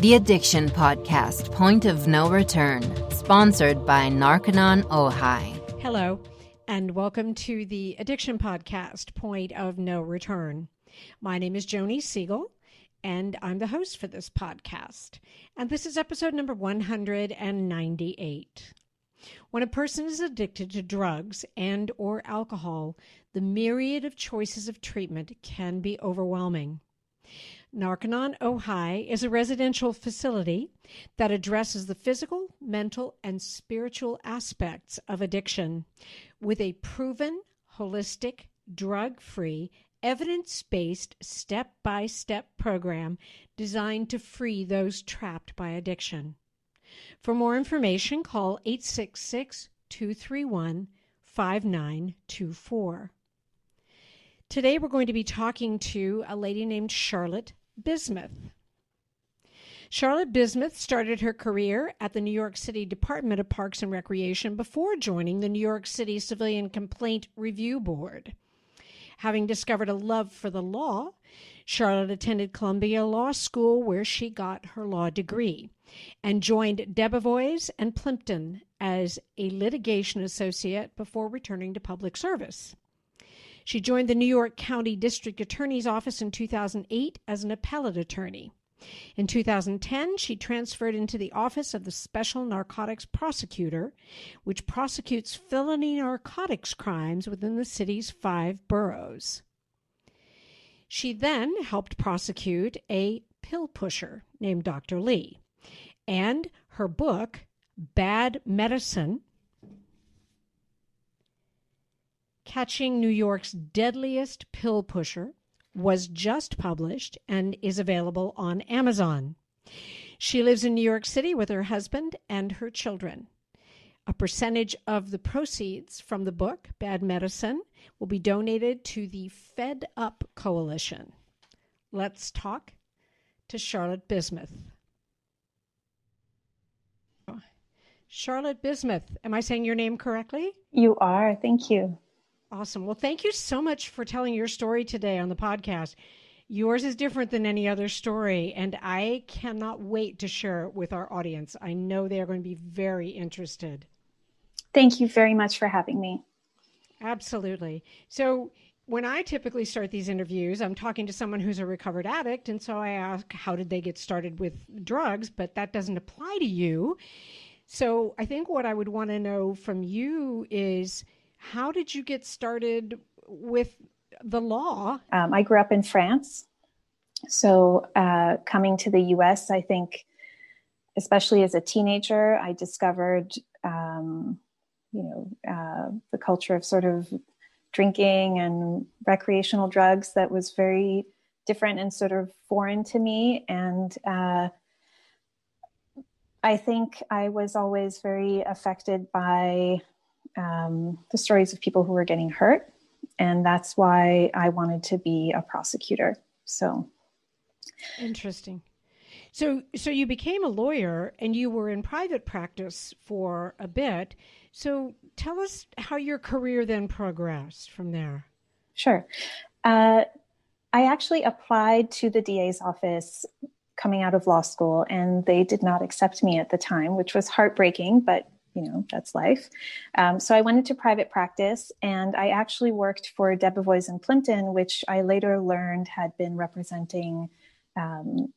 The Addiction Podcast, Point of No Return, sponsored by Narconon Ojai. Hello, and welcome to the Addiction Podcast, Point of No Return. My name is Joni Siegel, and I'm the host for this podcast. And this is episode number 198. When a person is addicted to drugs and or alcohol, the myriad of choices of treatment can be overwhelming. Narconon Ojai is a residential facility that addresses the physical, mental, and spiritual aspects of addiction with a proven, holistic, drug free, evidence based, step by step program designed to free those trapped by addiction. For more information, call 866 231 5924. Today, we're going to be talking to a lady named Charlotte Bismuth. Charlotte Bismuth started her career at the New York City Department of Parks and Recreation before joining the New York City Civilian Complaint Review Board. Having discovered a love for the law, Charlotte attended Columbia Law School where she got her law degree and joined Debevoise and Plimpton as a litigation associate before returning to public service. She joined the New York County District Attorney's Office in 2008 as an appellate attorney. In 2010, she transferred into the Office of the Special Narcotics Prosecutor, which prosecutes felony narcotics crimes within the city's five boroughs. She then helped prosecute a pill pusher named Dr. Li. And her book, Bad Medicine Catching New York's Deadliest Pill Pusher, was just published and is available on Amazon. She lives in New York City with her husband and her children. A percentage of the proceeds from the book, Bad Medicine, will be donated to the Fed Up Coalition. Let's talk to Charlotte Bismuth. Charlotte Bismuth, am I saying your name correctly? You are. Thank you. Awesome. Well, thank you so much for telling your story today on the podcast. Yours is different than any other story, and I cannot wait to share it with our audience. I know they are going to be very interested. Thank you very much for having me. Absolutely. So, when I typically start these interviews, I'm talking to someone who's a recovered addict, and so I ask, how did they get started with drugs? But that doesn't apply to you. So, I think what I would want to know from you is how did you get started with the law? Um, I grew up in France. So, uh, coming to the US, I think, especially as a teenager, I discovered, um, you know, uh, the culture of sort of drinking and recreational drugs that was very different and sort of foreign to me. And uh, I think I was always very affected by um, the stories of people who were getting hurt. And that's why I wanted to be a prosecutor. So interesting. So, so you became a lawyer and you were in private practice for a bit. So, tell us how your career then progressed from there. Sure. Uh, I actually applied to the DA's office coming out of law school, and they did not accept me at the time, which was heartbreaking, but you know that's life. Um, so i went into private practice and i actually worked for debevoise and plimpton which i later learned had been representing um,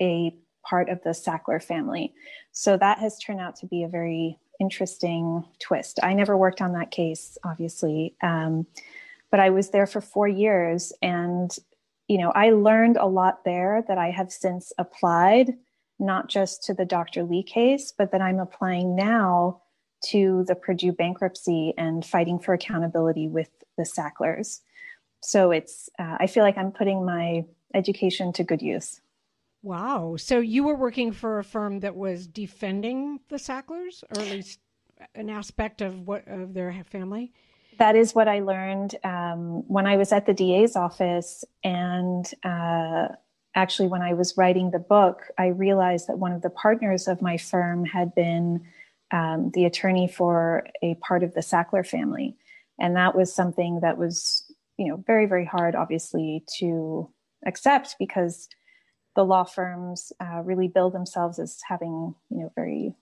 a part of the sackler family. So that has turned out to be a very interesting twist. I never worked on that case obviously um, but i was there for four years and you know i learned a lot there that i have since applied not just to the Dr. Li case, but that I'm applying now to the Purdue bankruptcy and fighting for accountability with the Sacklers. So it's, uh, I feel like I'm putting my education to good use. Wow. So you were working for a firm that was defending the Sacklers, or at least an aspect of what of their family? That is what I learned um, when I was at the DA's office, and uh, actually, when I was writing the book, I realized that one of the partners of my firm had been um, the attorney for a part of the Sackler family. And that was something that was, you know, very, very hard, obviously, to accept because the law firms uh, really build themselves as having, you know, very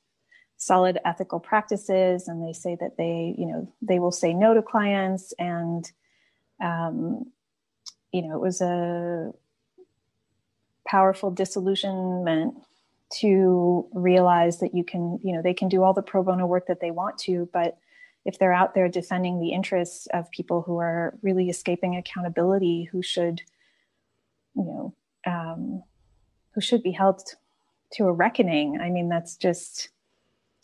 solid ethical practices, and they say that they, you know, they will say no to clients, and um, you know, it was a powerful disillusionment to realize that you can, you know, they can do all the pro bono work that they want to, but if they're out there defending the interests of people who are really escaping accountability, who should, you know, um, who should be held to a reckoning, I mean, that's just,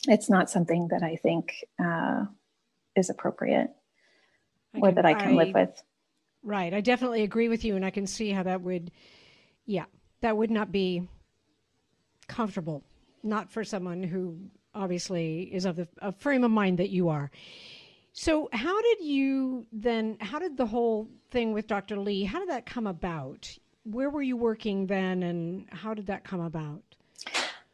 it's not something that I think uh, is appropriate I or that I can I, live with. Right. I definitely agree with you, and I can see how that would, yeah, that would not be comfortable, not for someone who obviously is of the a frame of mind that you are. So, how did you then? How did the whole thing with Dr. Li? How did that come about? Where were you working then, and how did that come about?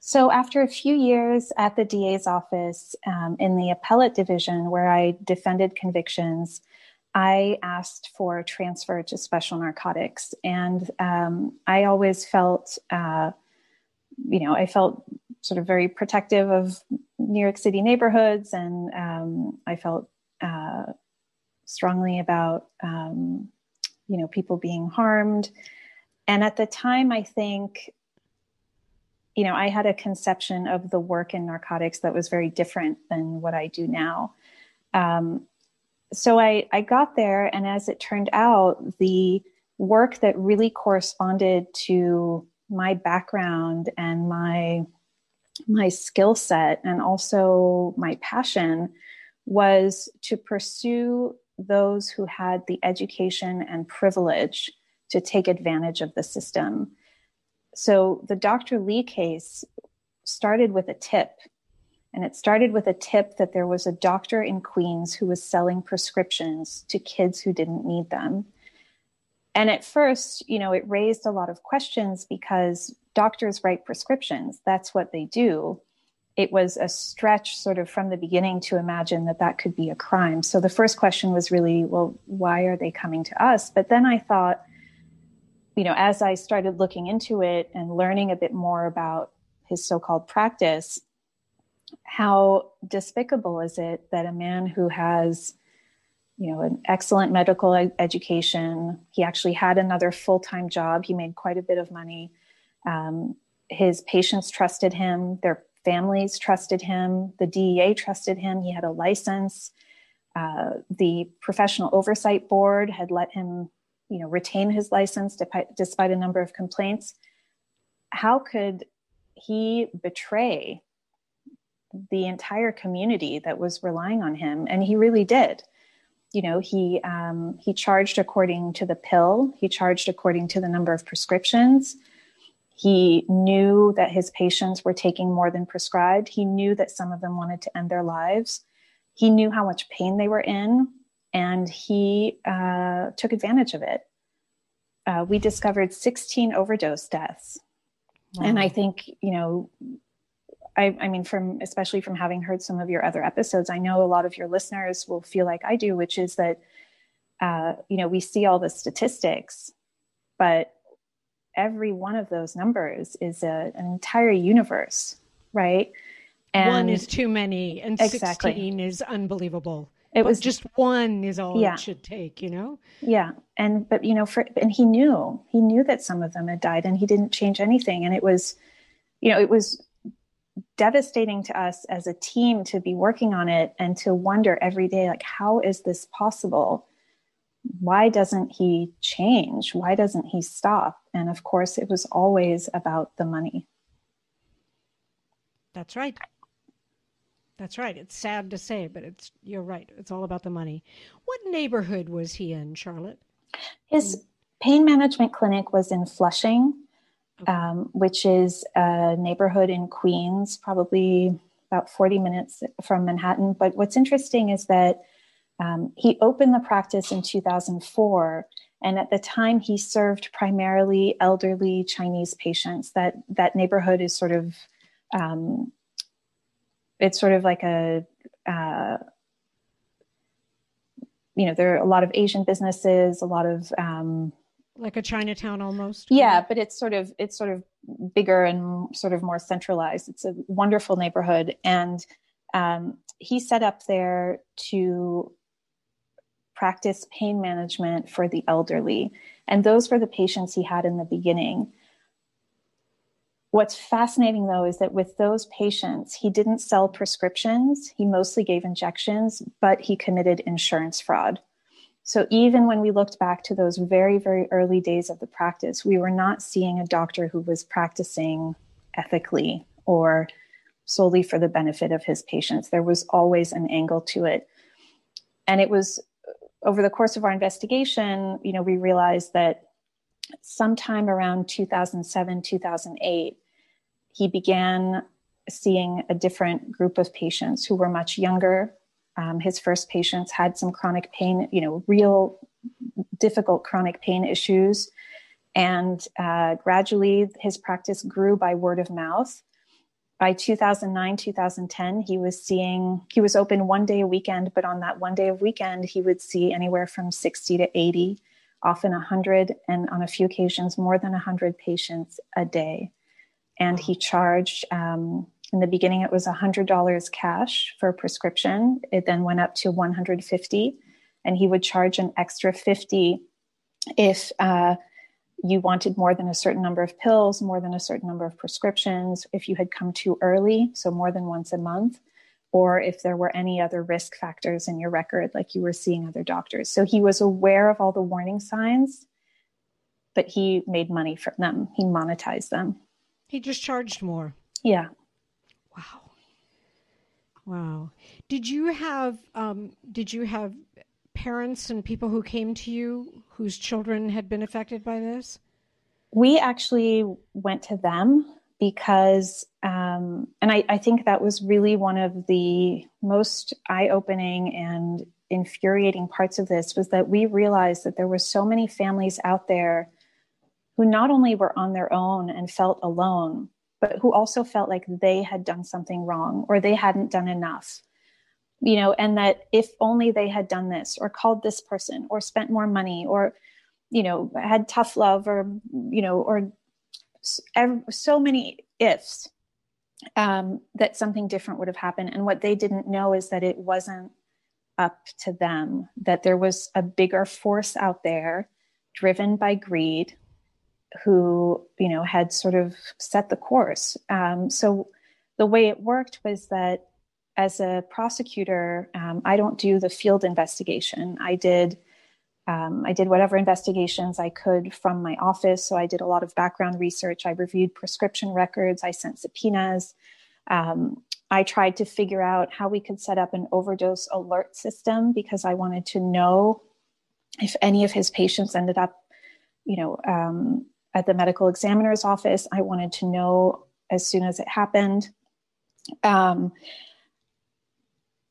So, after a few years at the DA's office um, in the appellate division, where I defended convictions, I asked for transfer to special narcotics, and um, I always felt, uh, you know, I felt sort of very protective of New York City neighborhoods, and um, I felt uh, strongly about, um, you know, people being harmed. And at the time, I think, you know, I had a conception of the work in narcotics that was very different than what I do now. Um, so I, I got there, and as it turned out, the work that really corresponded to my background and my my skill set and also my passion was to pursue those who had the education and privilege to take advantage of the system. So the Dr. Li case started with a tip and it started with a tip that there was a doctor in Queens who was selling prescriptions to kids who didn't need them. And at first, you know, it raised a lot of questions because doctors write prescriptions, that's what they do. It was a stretch, sort of from the beginning, to imagine that that could be a crime. So the first question was really, well, why are they coming to us? But then I thought, you know, as I started looking into it and learning a bit more about his so called practice, how despicable is it that a man who has you know an excellent medical education he actually had another full-time job he made quite a bit of money um, his patients trusted him their families trusted him the dea trusted him he had a license uh, the professional oversight board had let him you know retain his license despite, despite a number of complaints. How could he betray the entire community that was relying on him and he really did. You know he um, he charged according to the pill he charged according to the number of prescriptions. He knew that his patients were taking more than prescribed. He knew that some of them wanted to end their lives. He knew how much pain they were in and he uh, took advantage of it. Uh, we discovered 16 overdose deaths. Wow. and i think you know I, I, mean, from especially from having heard some of your other episodes, I know a lot of your listeners will feel like I do, which is that, uh, you know, we see all the statistics, but every one of those numbers is a, an entire universe, right? And one is too many, and exactly. 16 is unbelievable. It but was just one is all yeah. it should take, you know? Yeah. And, but, you know, for, and he knew, he knew that some of them had died and he didn't change anything. And it was, you know, it was devastating to us as a team to be working on it and to wonder every day like how is this possible? Why doesn't he change? Why doesn't he stop? And of course it was always about the money. That's right. That's right. It's sad to say but it's you're right. It's all about the money. What neighborhood was he in charlotte? His pain management clinic was in flushing um, which is a neighborhood in Queens, probably about 40 minutes from Manhattan. But what's interesting is that um, he opened the practice in 2004. And at the time, he served primarily elderly Chinese patients. That that neighborhood is sort of, um, it's sort of like a, uh, you know, there are a lot of Asian businesses, a lot of um, like a Chinatown almost. Yeah, but it's sort of it's sort of bigger and sort of more centralized. It's a wonderful neighborhood, and um, he set up there to practice pain management for the elderly, and those were the patients he had in the beginning. What's fascinating though is that with those patients, he didn't sell prescriptions. He mostly gave injections, but he committed insurance fraud. So even when we looked back to those very, very early days of the practice, we were not seeing a doctor who was practicing ethically or solely for the benefit of his patients. There was always an angle to it. And it was uh, over the course of our investigation, you know, we realized that sometime around 2007, 2008, he began seeing a different group of patients who were much younger, um, his first patients had some chronic pain, you know, real difficult chronic pain issues. And uh, gradually his practice grew by word of mouth. By 2009, 2010, he was seeing, he was open one day a weekend, but on that one day of weekend, he would see anywhere from 60 to 80, often 100, and on a few occasions, more than 100 patients a day. And he charged um, in the beginning, it was $100 cash for a prescription. It then went up to 150 and he would charge an extra 50 if uh, you wanted more than a certain number of pills, more than a certain number of prescriptions, if you had come too early, so more than once a month, or if there were any other risk factors in your record, like you were seeing other doctors. So he was aware of all the warning signs, but he made money from them, he monetized them. He just charged more. Yeah. Wow. Wow. Did you have um, did you have parents and people who came to you whose children had been affected by this? We actually went to them because, um, and I, I think that was really one of the most eye opening and infuriating parts of this was that we realized that there were so many families out there who not only were on their own and felt alone, but who also felt like they had done something wrong or they hadn't done enough. You know and that if only they had done this or called this person or spent more money or you know had tough love or you know or so many ifs um, that something different would have happened. And what they didn't know is that it wasn't up to them that there was a bigger force out there driven by greed who you know had sort of set the course. Um, so the way it worked was that as a prosecutor, um, I don't do the field investigation. I did um, I did whatever investigations I could from my office. So I did a lot of background research. I reviewed prescription records. I sent subpoenas. Um, I tried to figure out how we could set up an overdose alert system because I wanted to know if any of his patients ended up, you know, um, at the medical examiner's office. I wanted to know as soon as it happened. Um,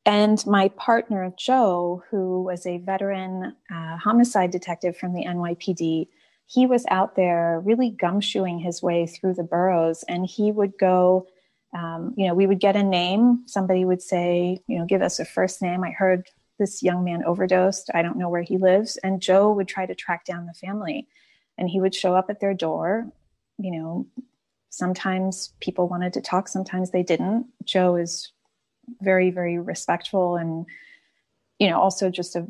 and my partner, Joe, who was a veteran uh, homicide detective from the NYPD, he was out there really gumshoeing his way through the boroughs. And he would go, um, you know, we would get a name. Somebody would say, you know, give us a first name. I heard this young man overdosed. I don't know where he lives. And Joe would try to track down the family and he would show up at their door. You know sometimes people wanted to talk sometimes they didn't. Joe is very very respectful and you know also just a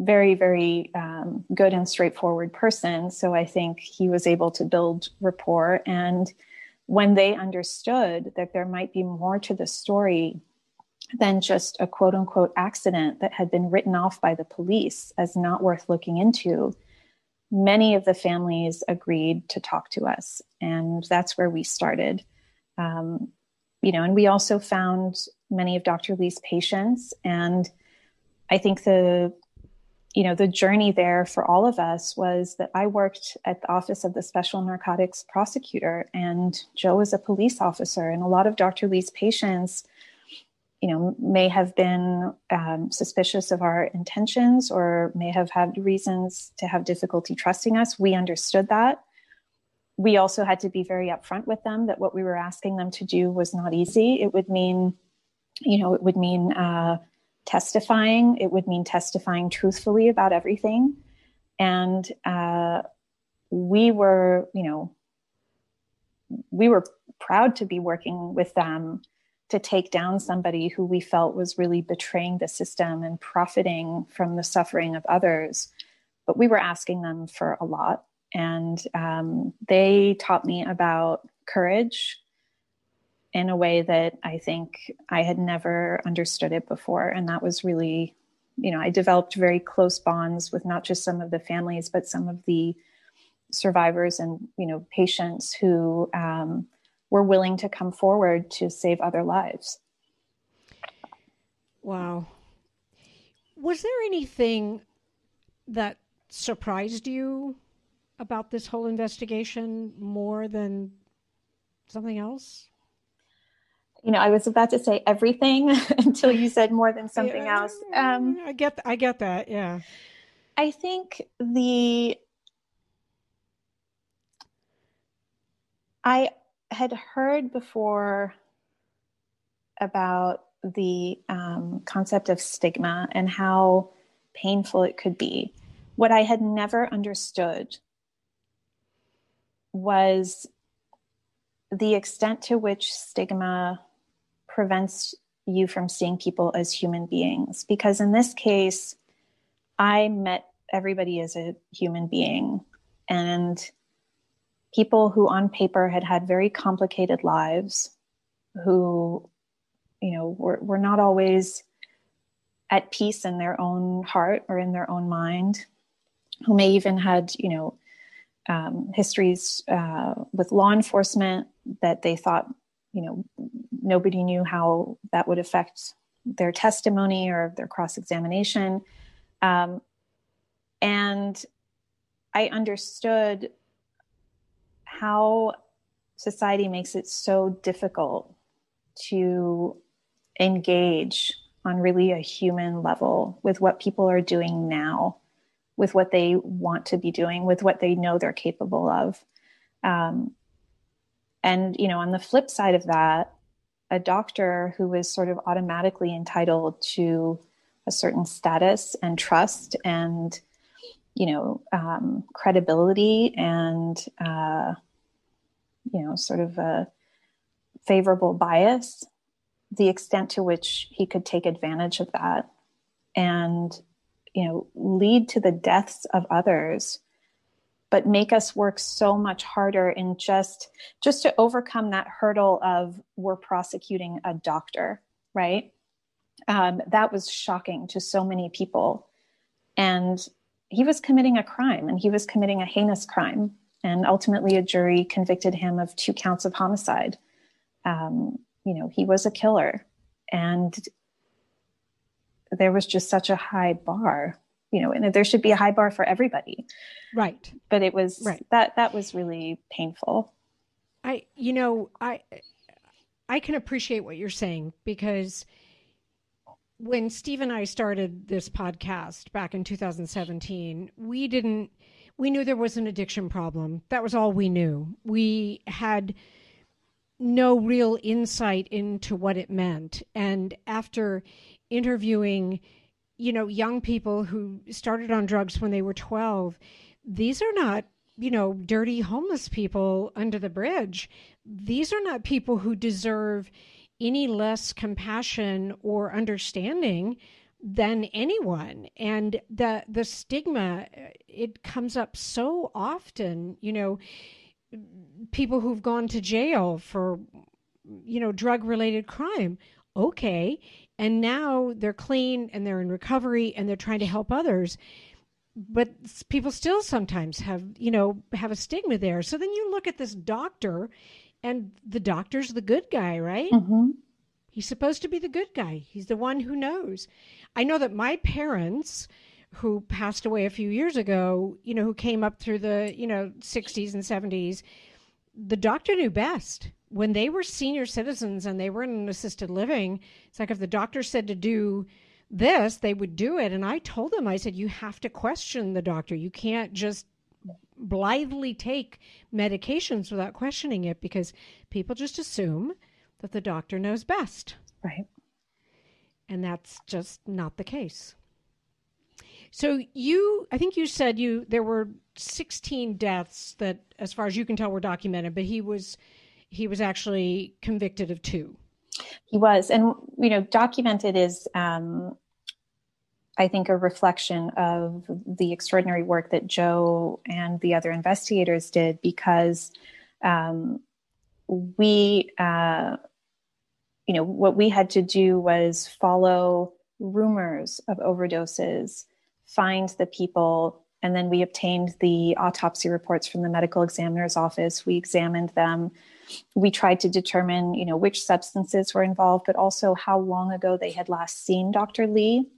very very um, good and straightforward person. So i think he was able to build rapport. And when they understood that there might be more to the story than just a quote unquote accident that had been written off by the police as not worth looking into many of the families agreed to talk to us, and that's where we started. Um, you know, and we also found many of Dr. Li's patients, and I think the you know the journey there for all of us was that I worked at the office of the special narcotics prosecutor, and Joe was a police officer, and a lot of Dr. Li's patients you know, may have been um, suspicious of our intentions or may have had reasons to have difficulty trusting us. We understood that. We also had to be very upfront with them that what we were asking them to do was not easy. It would mean, you know, it would mean uh, testifying, it would mean testifying truthfully about everything. And uh, we were, you know, we were proud to be working with them to take down somebody who we felt was really betraying the system and profiting from the suffering of others. But we were asking them for a lot. And um, they taught me about courage in a way that I think I had never understood it before. And that was really, you know, I developed very close bonds with not just some of the families, but some of the survivors and, you know, patients who, um, were willing to come forward to save other lives. Wow. Was there anything that surprised you about this whole investigation more than something else? You know, I was about to say everything until you said more than something yeah, else. Um, I get, I get that. Yeah. I think the I had heard before about the um, concept of stigma and how painful it could be. What I had never understood was the extent to which stigma prevents you from seeing people as human beings. Because in this case, I met everybody as a human being. And people who on paper had had very complicated lives who you know were, were not always at peace in their own heart or in their own mind who may even had you know um, histories uh, with law enforcement that they thought you know nobody knew how that would affect their testimony or their cross examination um, and i understood how society makes it so difficult to engage on really a human level with what people are doing now, with what they want to be doing, with what they know they're capable of. Um, and, you know, on the flip side of that, a doctor who is sort of automatically entitled to a certain status and trust and you know um, credibility and uh, you know sort of a favorable bias the extent to which he could take advantage of that and you know lead to the deaths of others but make us work so much harder in just just to overcome that hurdle of we're prosecuting a doctor right um, that was shocking to so many people and he was committing a crime and he was committing a heinous crime. And ultimately, a jury convicted him of two counts of homicide. Um, you know, he was a killer. And there was just such a high bar, you know, and there should be a high bar for everybody. Right. But it was right. that that was really painful. I you know, I I can appreciate what you're saying because when Steve and I started this podcast back in 2017, we didn't, we knew there was an addiction problem. That was all we knew. We had no real insight into what it meant. And after interviewing, you know, young people who started on drugs when they were 12, these are not you know, dirty homeless people under the bridge. These are not people who deserve any less compassion or understanding than anyone and the the stigma it comes up so often you know people who've gone to jail for you know drug related crime okay and now they're clean and they're in recovery and they're trying to help others but people still sometimes have you know have a stigma there so then you look at this doctor and the doctor's the good guy, right? Mm-hmm. He's supposed to be the good guy. He's the one who knows. I know that my parents, who passed away a few years ago, you know, who came up through the, you know, 60s and 70s, the doctor knew best. When they were senior citizens and they were in an assisted living, it's like if the doctor said to do this, they would do it. And I told them, I said, you have to question the doctor. You can't just blithely take medications without questioning it because people just assume that the doctor knows best. Right. And that's just not the case. So you, I think you said you there were 16 deaths that, as far as you can tell, were documented, but he was he was actually convicted of two. He was, and you know, documented is, um, I think, a reflection of the extraordinary work that Joe and the other investigators did because um, we, uh, you know, what we had to do was follow rumors of overdoses, find the people, and then we obtained the autopsy reports from the medical examiner's office. We examined them. We tried to determine, you know, which substances were involved, but also how long ago they had last seen Dr. Li.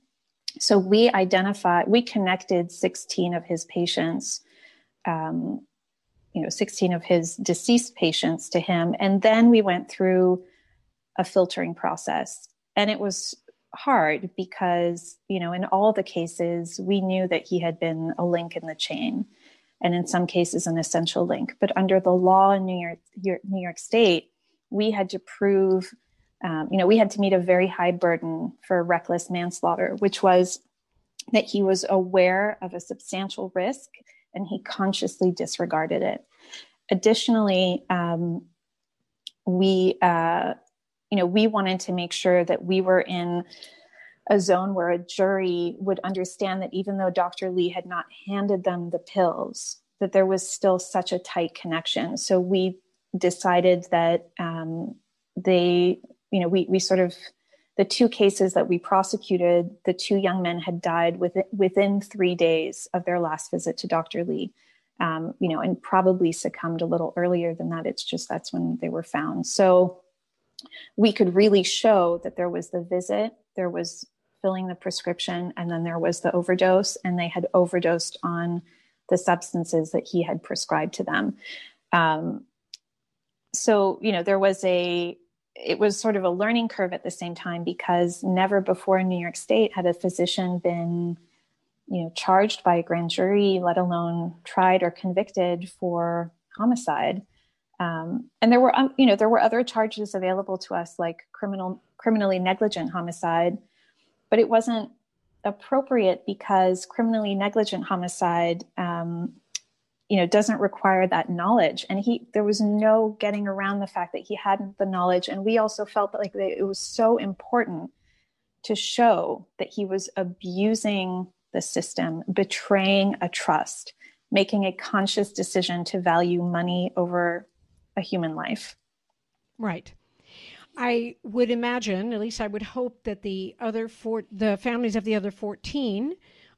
So we identified, we connected 16 of his patients, um, you know, 16 of his deceased patients to him. And then we went through a filtering process. And it was hard because, you know, in all the cases, we knew that he had been a link in the chain and in some cases an essential link. But under the law in New York, New York State, we had to prove, um, you know, we had to meet a very high burden for reckless manslaughter, which was that he was aware of a substantial risk and he consciously disregarded it. Additionally, um, we uh, you know, we wanted to make sure that we were in a zone where a jury would understand that even though Dr. Li had not handed them the pills, that there was still such a tight connection. So we decided that um, they, you know, we we sort of the two cases that we prosecuted, the two young men had died within within three days of their last visit to Dr. Li. Um, you know, and probably succumbed a little earlier than that. It's just that's when they were found. So we could really show that there was the visit, there was filling the prescription, and then there was the overdose, and they had overdosed on the substances that he had prescribed to them. Um, so, you know, there was a, it was sort of a learning curve at the same time because never before in New York State had a physician been, you know, charged by a grand jury, let alone tried or convicted for homicide. Um, and there were, um, you know, there were other charges available to us, like criminal, criminally negligent homicide, but it wasn't appropriate because criminally negligent homicide, um, you know, doesn't require that knowledge. And he, there was no getting around the fact that he hadn't the knowledge. And we also felt that like it was so important to show that he was abusing the system, betraying a trust, making a conscious decision to value money over a human life. Right. I would imagine, at least I would hope, that the other four, the families of the other 14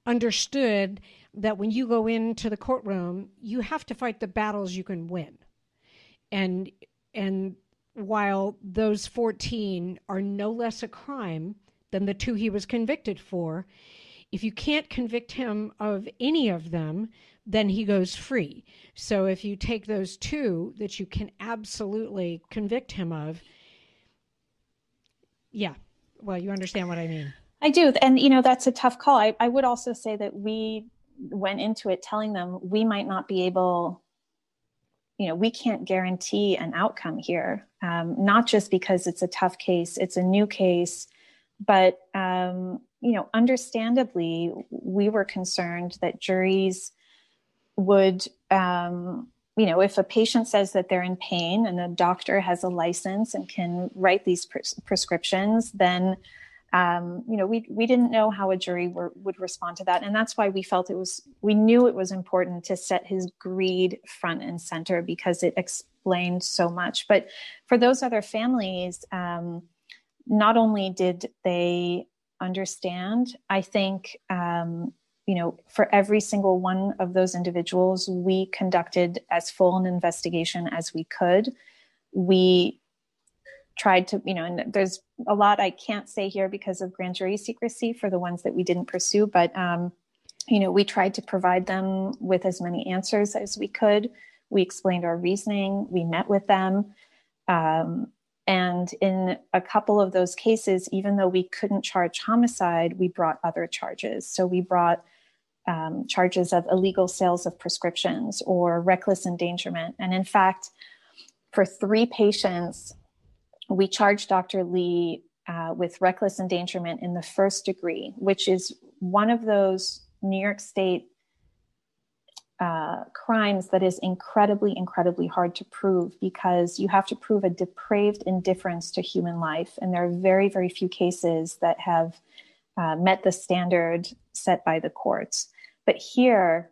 understood that when you go into the courtroom, you have to fight the battles you can win. And and while those 14 are no less a crime than the two he was convicted for, if you can't convict him of any of them, then he goes free. So if you take those two that you can absolutely convict him of, yeah, well, you understand what I mean. I do. And, you know, that's a tough call. I, I would also say that we went into it telling them we might not be able, you know, we can't guarantee an outcome here, um, not just because it's a tough case, it's a new case, but, um, you know, understandably, we were concerned that juries would um, you know if a patient says that they're in pain and a doctor has a license and can write these pres- prescriptions then um, you know we, we didn't know how a jury were, would respond to that. And that's why we felt it was we knew it was important to set his greed front and center because it explained so much. But for those other families um, not only did they understand i think um, you know, for every single one of those individuals, we conducted as full an investigation as we could. We tried to, you know, and there's a lot I can't say here because of grand jury secrecy for the ones that we didn't pursue, but, um, you know, we tried to provide them with as many answers as we could. We explained our reasoning, we met with them. Um, and in a couple of those cases, even though we couldn't charge homicide, we brought other charges. So we brought um, charges of illegal sales of prescriptions or reckless endangerment. And in fact, for three patients, we charged Dr. Li uh, with reckless endangerment in the first degree, which is one of those New York State uh, crimes that is incredibly, incredibly hard to prove because you have to prove a depraved indifference to human life. And there are very, very few cases that have uh, met the standard set by the courts. But here,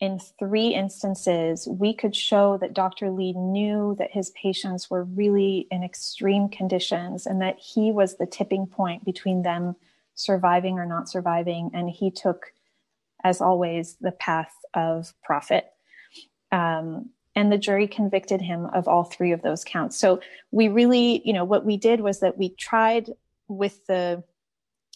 in three instances, we could show that Dr. Li knew that his patients were really in extreme conditions and that he was the tipping point between them surviving or not surviving. And he took, as always, the path of profit. Um, and the jury convicted him of all three of those counts. So we really, you know, what we did was that we tried with the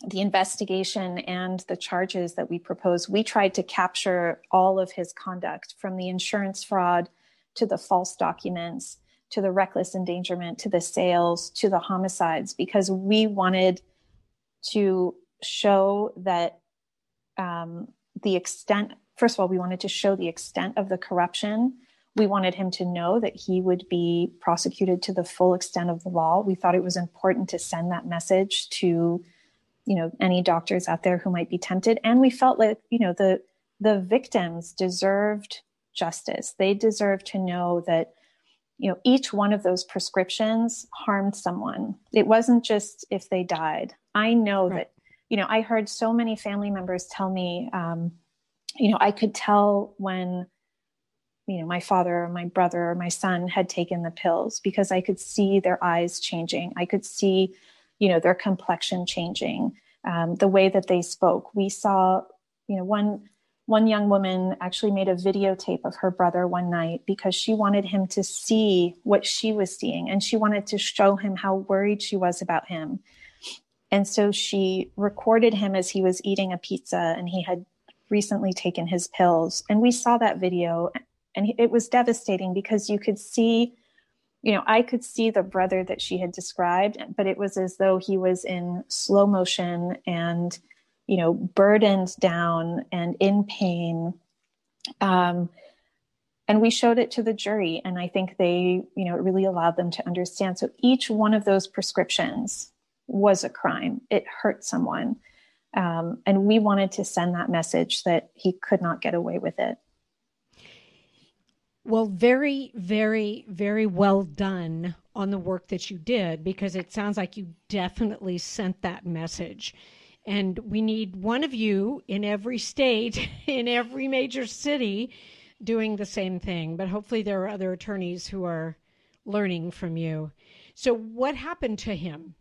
the investigation and the charges that we proposed, we tried to capture all of his conduct from the insurance fraud to the false documents to the reckless endangerment to the sales to the homicides because we wanted to show that um, the extent first of all we wanted to show the extent of the corruption. We wanted him to know that he would be prosecuted to the full extent of the law. We thought it was important to send that message to you know any doctors out there who might be tempted. And we felt like you know the the victims deserved justice. They deserved to know that you know each one of those prescriptions harmed someone. It wasn't just if they died. I know right. that you know i heard so many family members tell me um, you know i could tell when you know my father or my brother or my son had taken the pills because i could see their eyes changing. I could see you know their complexion changing um, the way that they spoke. We saw you know one one young woman actually made a videotape of her brother one night because she wanted him to see what she was seeing and she wanted to show him how worried she was about him. And so she recorded him as he was eating a pizza and he had recently taken his pills. And we saw that video and it was devastating because you could see you know, I could see the brother that she had described, but it was as though he was in slow motion and, you know, burdened down and in pain. Um, and we showed it to the jury, and I think they, you know, it really allowed them to understand. So each one of those prescriptions was a crime. It hurt someone. Um, and we wanted to send that message that he could not get away with it. Well, very, very, very well done on the work that you did because it sounds like you definitely sent that message. And we need one of you in every state, in every major city, doing the same thing. But hopefully, there are other attorneys who are learning from you. So, what happened to him?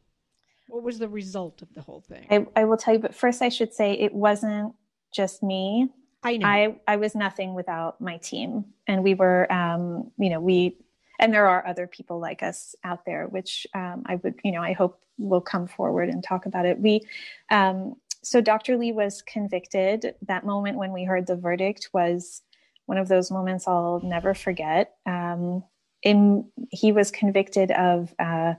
What was the result of the whole thing? I, I will tell you, but first, I should say it wasn't just me. I know. I, I was nothing without my team. And we were, um, you know, we, and there are other people like us out there, which um, I would, you know, I hope will come forward and talk about it. We, um, so Dr. Li was convicted. That moment when we heard the verdict was one of those moments I'll never forget. Um, in, he was convicted of uh,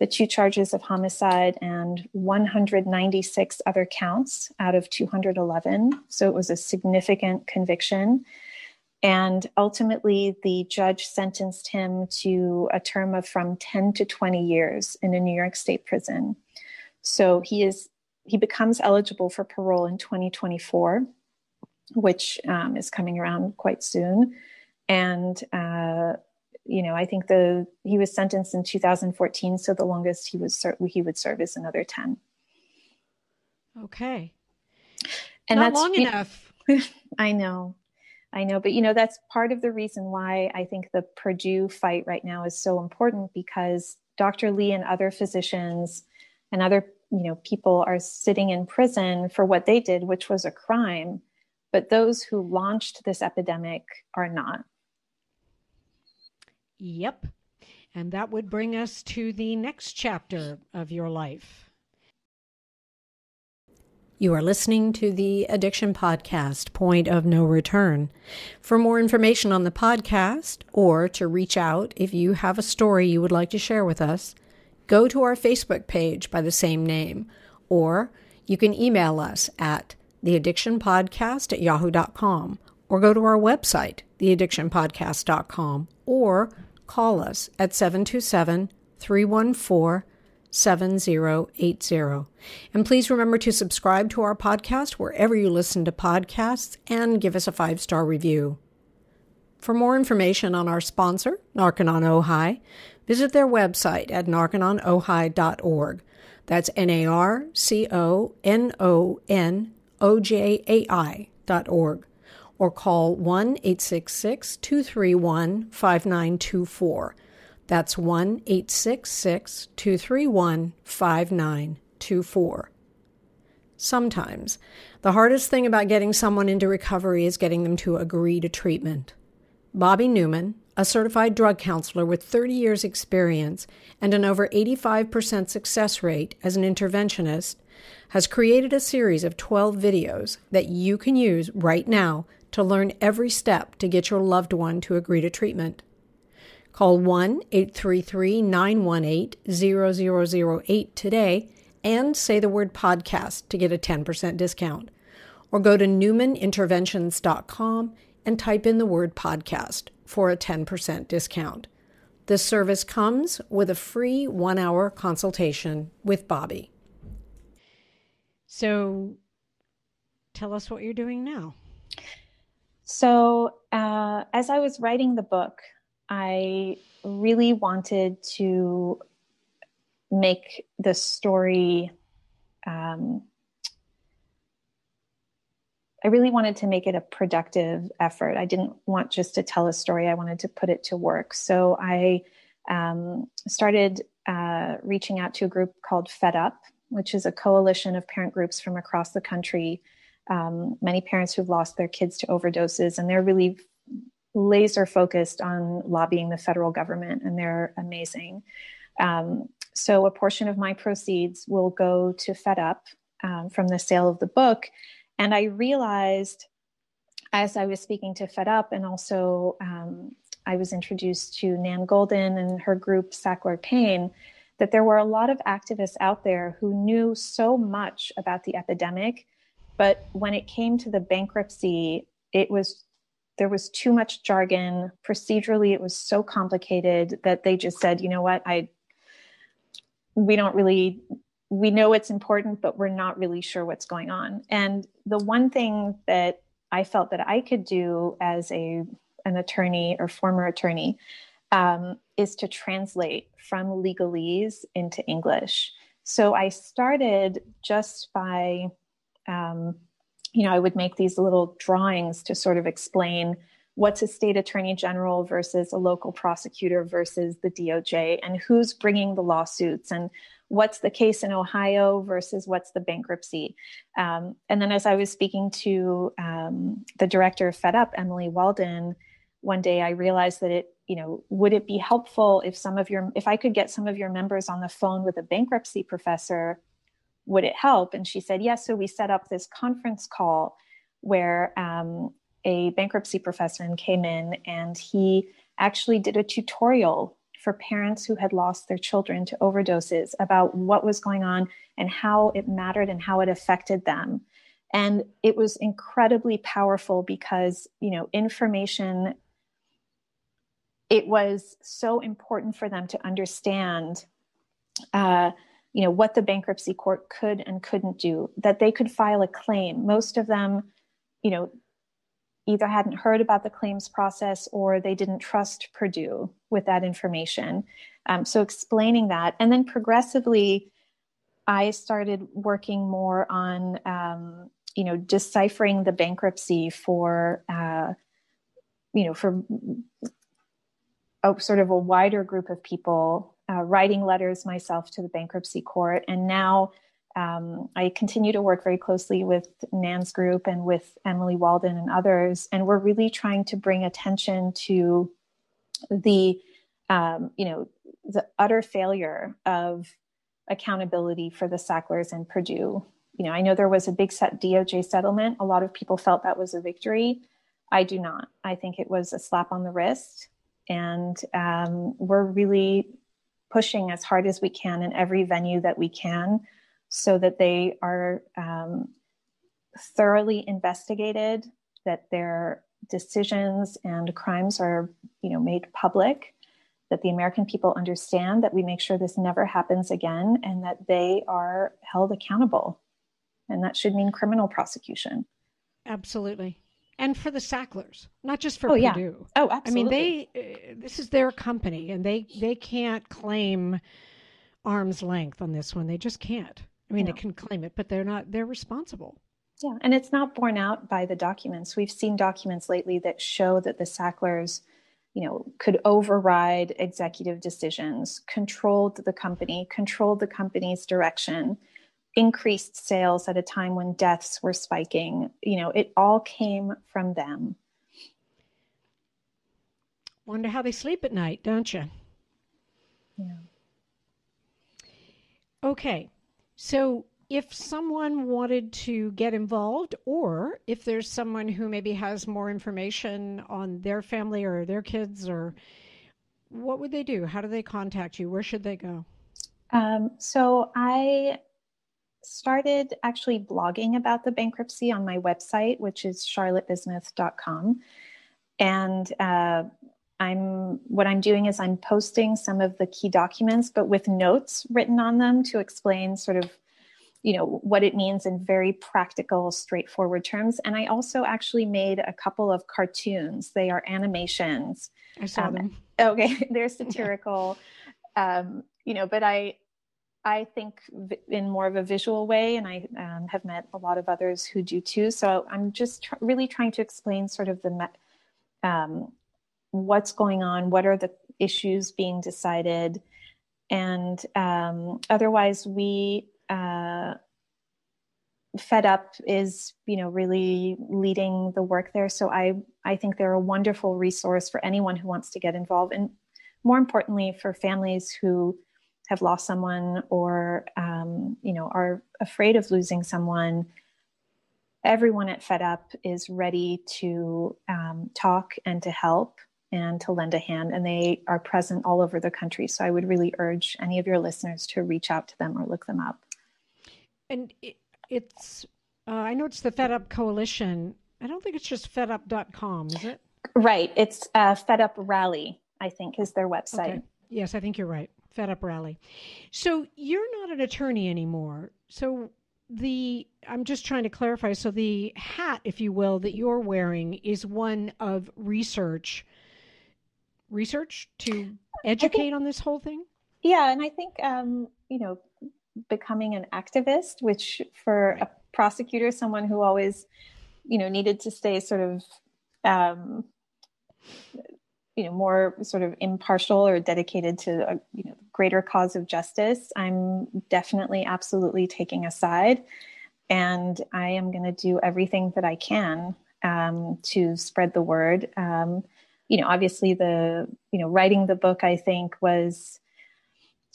the two charges of homicide and 196 other counts out of 211. So it was a significant conviction. And ultimately, the judge sentenced him to a term of from 10 to 20 years in a New York State prison. So he is he becomes eligible for parole in 2024, which um, is coming around quite soon. And uh, you know, I think the he was sentenced in 2014, so the longest he was he would serve is another 10. Okay, and Not that's long enough. I know, I know, but you know that's part of the reason why I think the Purdue fight right now is so important because Dr. Li and other physicians and other you know people are sitting in prison for what they did, which was a crime, but those who launched this epidemic are not. Yep. And that would bring us to the next chapter of your life. You are listening to the Addiction Podcast, Point of No Return. For more information on the podcast or to reach out if you have a story you would like to share with us, go to our Facebook page by the same name, or you can email us at theaddictionpodcast at yahoo.com, or go to our website, theaddictionpodcast.com, or call us at 727 314 7080. And please remember to subscribe to our podcast wherever you listen to podcasts and give us a five star review. For more information on our sponsor, Narconon Ojai, visit their website at narcononojai.org. That's N A R C O N O N O J A I dot org. Or call 1 866 231 5924. That's 1 866 231 5924. Sometimes, the hardest thing about getting someone into recovery is getting them to agree to treatment. Bobby Newman, a certified drug counselor with 30 years' experience and an over 85% success rate as an interventionist, has created a series of 12 videos that you can use right now to learn every step to get your loved one to agree to treatment. Call 1 833 918 0008 today and say the word podcast to get a 10% discount. Or go to newmaninterventions.com and type in the word podcast for a 10% discount. This service comes with a free one hour consultation with Bobby. So tell us what you're doing now. So, uh, as I was writing the book, I really wanted to make the story. Um, I really wanted to make it a productive effort. I didn't want just to tell a story, I wanted to put it to work. So I um, started uh, reaching out to a group called Fed Up, which is a coalition of parent groups from across the country. Um, many parents who've lost their kids to overdoses, and they're really laser focused on lobbying the federal government, and they're amazing. Um, so, a portion of my proceeds will go to Fed Up um, from the sale of the book. And I realized as I was speaking to Fed Up, and also um, I was introduced to Nan Goldin and her group, Sackler Pain, that there were a lot of activists out there who knew so much about the epidemic. But when it came to the bankruptcy, it was there was too much jargon. Procedurally it was so complicated that they just said you know what? I we don't really we know it's important but we're not really sure what's going on. And the one thing that i felt that i could do as a an attorney or former attorney um, is to translate from legalese into english. So i started just by um, you know, I would make these little drawings to sort of explain what's a state attorney general versus a local prosecutor versus the DOJ and who's bringing the lawsuits and what's the case in Ohio versus what's the bankruptcy. Um, and then as I was speaking to um, the director of Fed Up, Emily Walden, one day I realized that it, you know, would it be helpful if some of your, if I could get some of your members on the phone with a bankruptcy professor would it help? And she said, yes. So we set up this conference call where um, a bankruptcy professor came in and he actually did a tutorial for parents who had lost their children to overdoses about what was going on and how it mattered and how it affected them. And it was incredibly powerful because, you know, information, it was so important for them to understand. Uh, you know what the bankruptcy court could and couldn't do that they could file a claim. Most of them you know either hadn't heard about the claims process or they didn't trust purdue with that information. Um, so explaining that and then progressively i started working more on um, you know deciphering the bankruptcy for uh, you know for a sort of a wider group of people uh, writing letters myself to the bankruptcy court. And now um, I continue to work very closely with Nan's group and with Emily Walden and others. And we're really trying to bring attention to the, um, you know, the utter failure of accountability for the Sacklers and Purdue. You know, I know there was a big set DOJ settlement. A lot of people felt that was a victory. I do not. I think it was a slap on the wrist. And um, we're really pushing as hard as we can in every venue that we can so that they are um, thoroughly investigated, that their decisions and crimes are, you know, made public, that the American people understand that we make sure this never happens again and that they are held accountable. And that should mean criminal prosecution. Absolutely. And for the Sacklers, not just for oh, Purdue. Yeah. Oh, absolutely. I mean, they uh, this is their company and they they can't claim arm's length on this one. They just can't. I mean, no. they can claim it, but they're not they're responsible. Yeah, and it's not borne out by the documents. We've seen documents lately that show that the Sacklers you know, could override executive decisions, controlled the company, controlled the company's direction, increased sales at a time when deaths were spiking. You know, it all came from them. Wonder how they sleep at night, don't you? Yeah. Okay. So if someone wanted to get involved, or if there's someone who maybe has more information on their family or their kids, or what would they do? How do they contact you? Where should they go? Um, so I started actually blogging about the bankruptcy on my website, which is charlottebismuth.com. And uh, I'm what I'm doing is I'm posting some of the key documents, but with notes written on them to explain sort of you know what it means in very practical straightforward terms. And i also actually made a couple of cartoons. They are animations. I saw um, them. okay they're satirical. Um, you know but i i think in more of a visual way and i um, have met a lot of others who do too. So i'm just tr- really trying to explain sort of the me- um, what's going on what are the issues being decided and um, otherwise we uh, fed up is you know really leading the work there. So i i think they're a wonderful resource for anyone who wants to get involved and more importantly for families who have lost someone or um, you know are afraid of losing someone everyone at fed up is ready to um, talk and to help and to lend a hand and they are present all over the country so i would really urge any of your listeners to reach out to them or look them up and it, it's, uh, I know it's the Fed Up Coalition. I don't think it's just fedup.com, is it? Right. It's uh, Fed Up Rally, I think, is their website. Okay. Yes, I think you're right. Fed Up Rally. So you're not an attorney anymore. So the I'm just trying to clarify. So the hat, if you will, that you're wearing is one of research, research to educate think, on this whole thing. Yeah, and I think um, you know becoming an activist, which for a prosecutor, someone who always, you know, needed to stay sort of, um, you know, more sort of impartial or dedicated to a you know greater cause of justice. I'm definitely, absolutely taking a side, and I am going to do everything that I can um, to spread the word. Um, you know, obviously, the you know, writing the book, I think was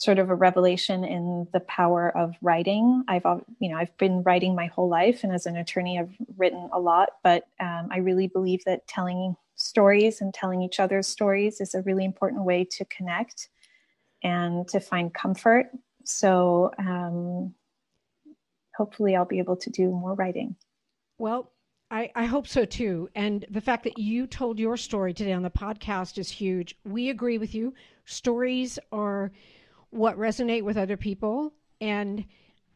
sort of a revelation in the power of writing. I've, you know, I've been writing my whole life, and as an attorney, I've written a lot. But um, I really believe that telling stories and telling each other's stories is a really important way to connect and to find comfort. So um, hopefully, I'll be able to do more writing. Well, I, I, hope so too. And the fact that you told your story today on the podcast is huge. We agree with you. Stories are what resonate with other people. And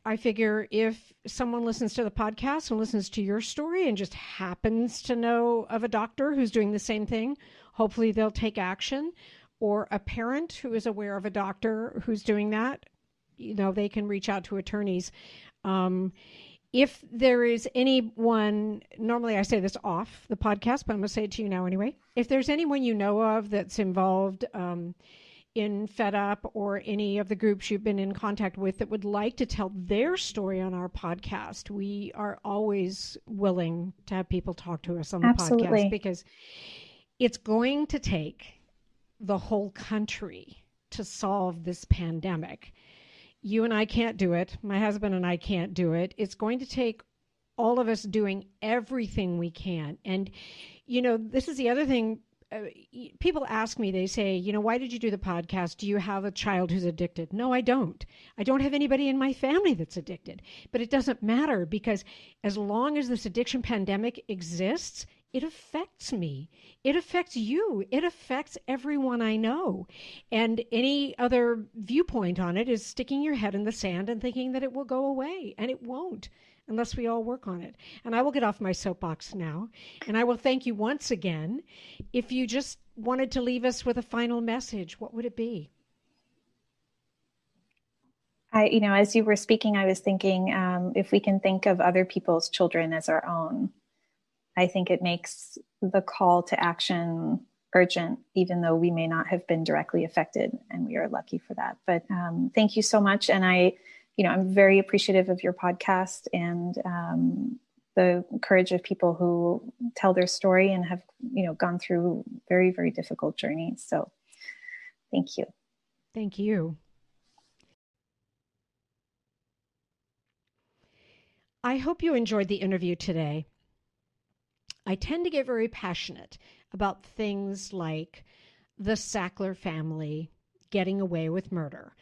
I figure if someone listens to the podcast and listens to your story and just happens to know of a doctor who's doing the same thing, hopefully they'll take action. Or a parent who is aware of a doctor who's doing that, you know, they can reach out to attorneys. Um, if there is anyone, normally I say this off the podcast, but I'm going to say it to you now anyway. If there's anyone you know of that's involved, um, in Fed Up or any of the groups you've been in contact with that would like to tell their story on our podcast, we are always willing to have people talk to us on the Absolutely. podcast because it's going to take the whole country to solve this pandemic. You and I can't do it. My husband and I can't do it. It's going to take all of us doing everything we can. And, you know, this is the other thing Uh, people ask me, they say, you know, why did you do the podcast? Do you have a child who's addicted? No, I don't. I don't have anybody in my family that's addicted. But it doesn't matter because as long as this addiction pandemic exists, it affects me. It affects you. It affects everyone I know. And any other viewpoint on it is sticking your head in the sand and thinking that it will go away, and it won't unless we all work on it. And I will get off my soapbox now. And I will thank you once again. If you just wanted to leave us with a final message, what would it be? I, you know, as you were speaking, I was thinking um, if we can think of other people's children as our own, I think it makes the call to action urgent, even though we may not have been directly affected, and we are lucky for that. But um, thank you so much, and I, you know, I'm very appreciative of your podcast and um, the courage of people who tell their story and have, you know, gone through very, very difficult journeys. So, thank you. Thank you. I hope you enjoyed the interview today. I tend to get very passionate about things like the Sackler family getting away with murder.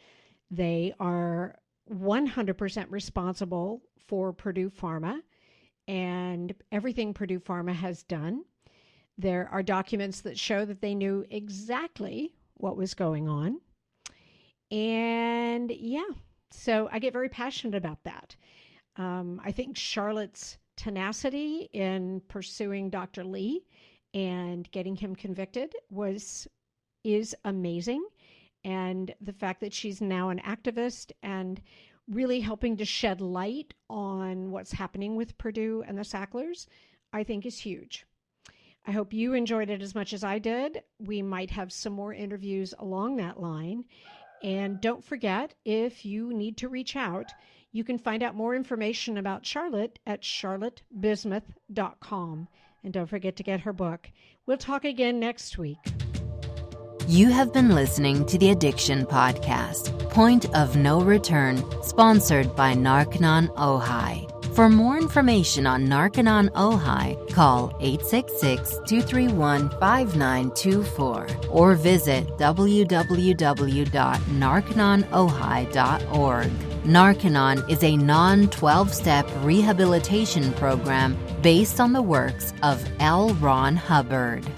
They are 100% responsible for Purdue Pharma and everything Purdue Pharma has done. There are documents that show that they knew exactly what was going on. And yeah, so I get very passionate about that. Um, I think Charlotte's tenacity in pursuing Dr. Li and getting him convicted was is amazing and the fact that she's now an activist and really helping to shed light on what's happening with Purdue and the Sacklers, I think is huge. I hope you enjoyed it as much as I did. We might have some more interviews along that line. And don't forget, if you need to reach out, you can find out more information about Charlotte at charlottebismuth.com. And don't forget to get her book. We'll talk again next week. You have been listening to the Addiction Podcast, Point of No Return, sponsored by Narconon Ojai. For more information on Narconon Ojai, call 866 231 5924 or visit www.narcononojai.org. Narconon is a non 12 step rehabilitation program based on the works of L. Ron Hubbard.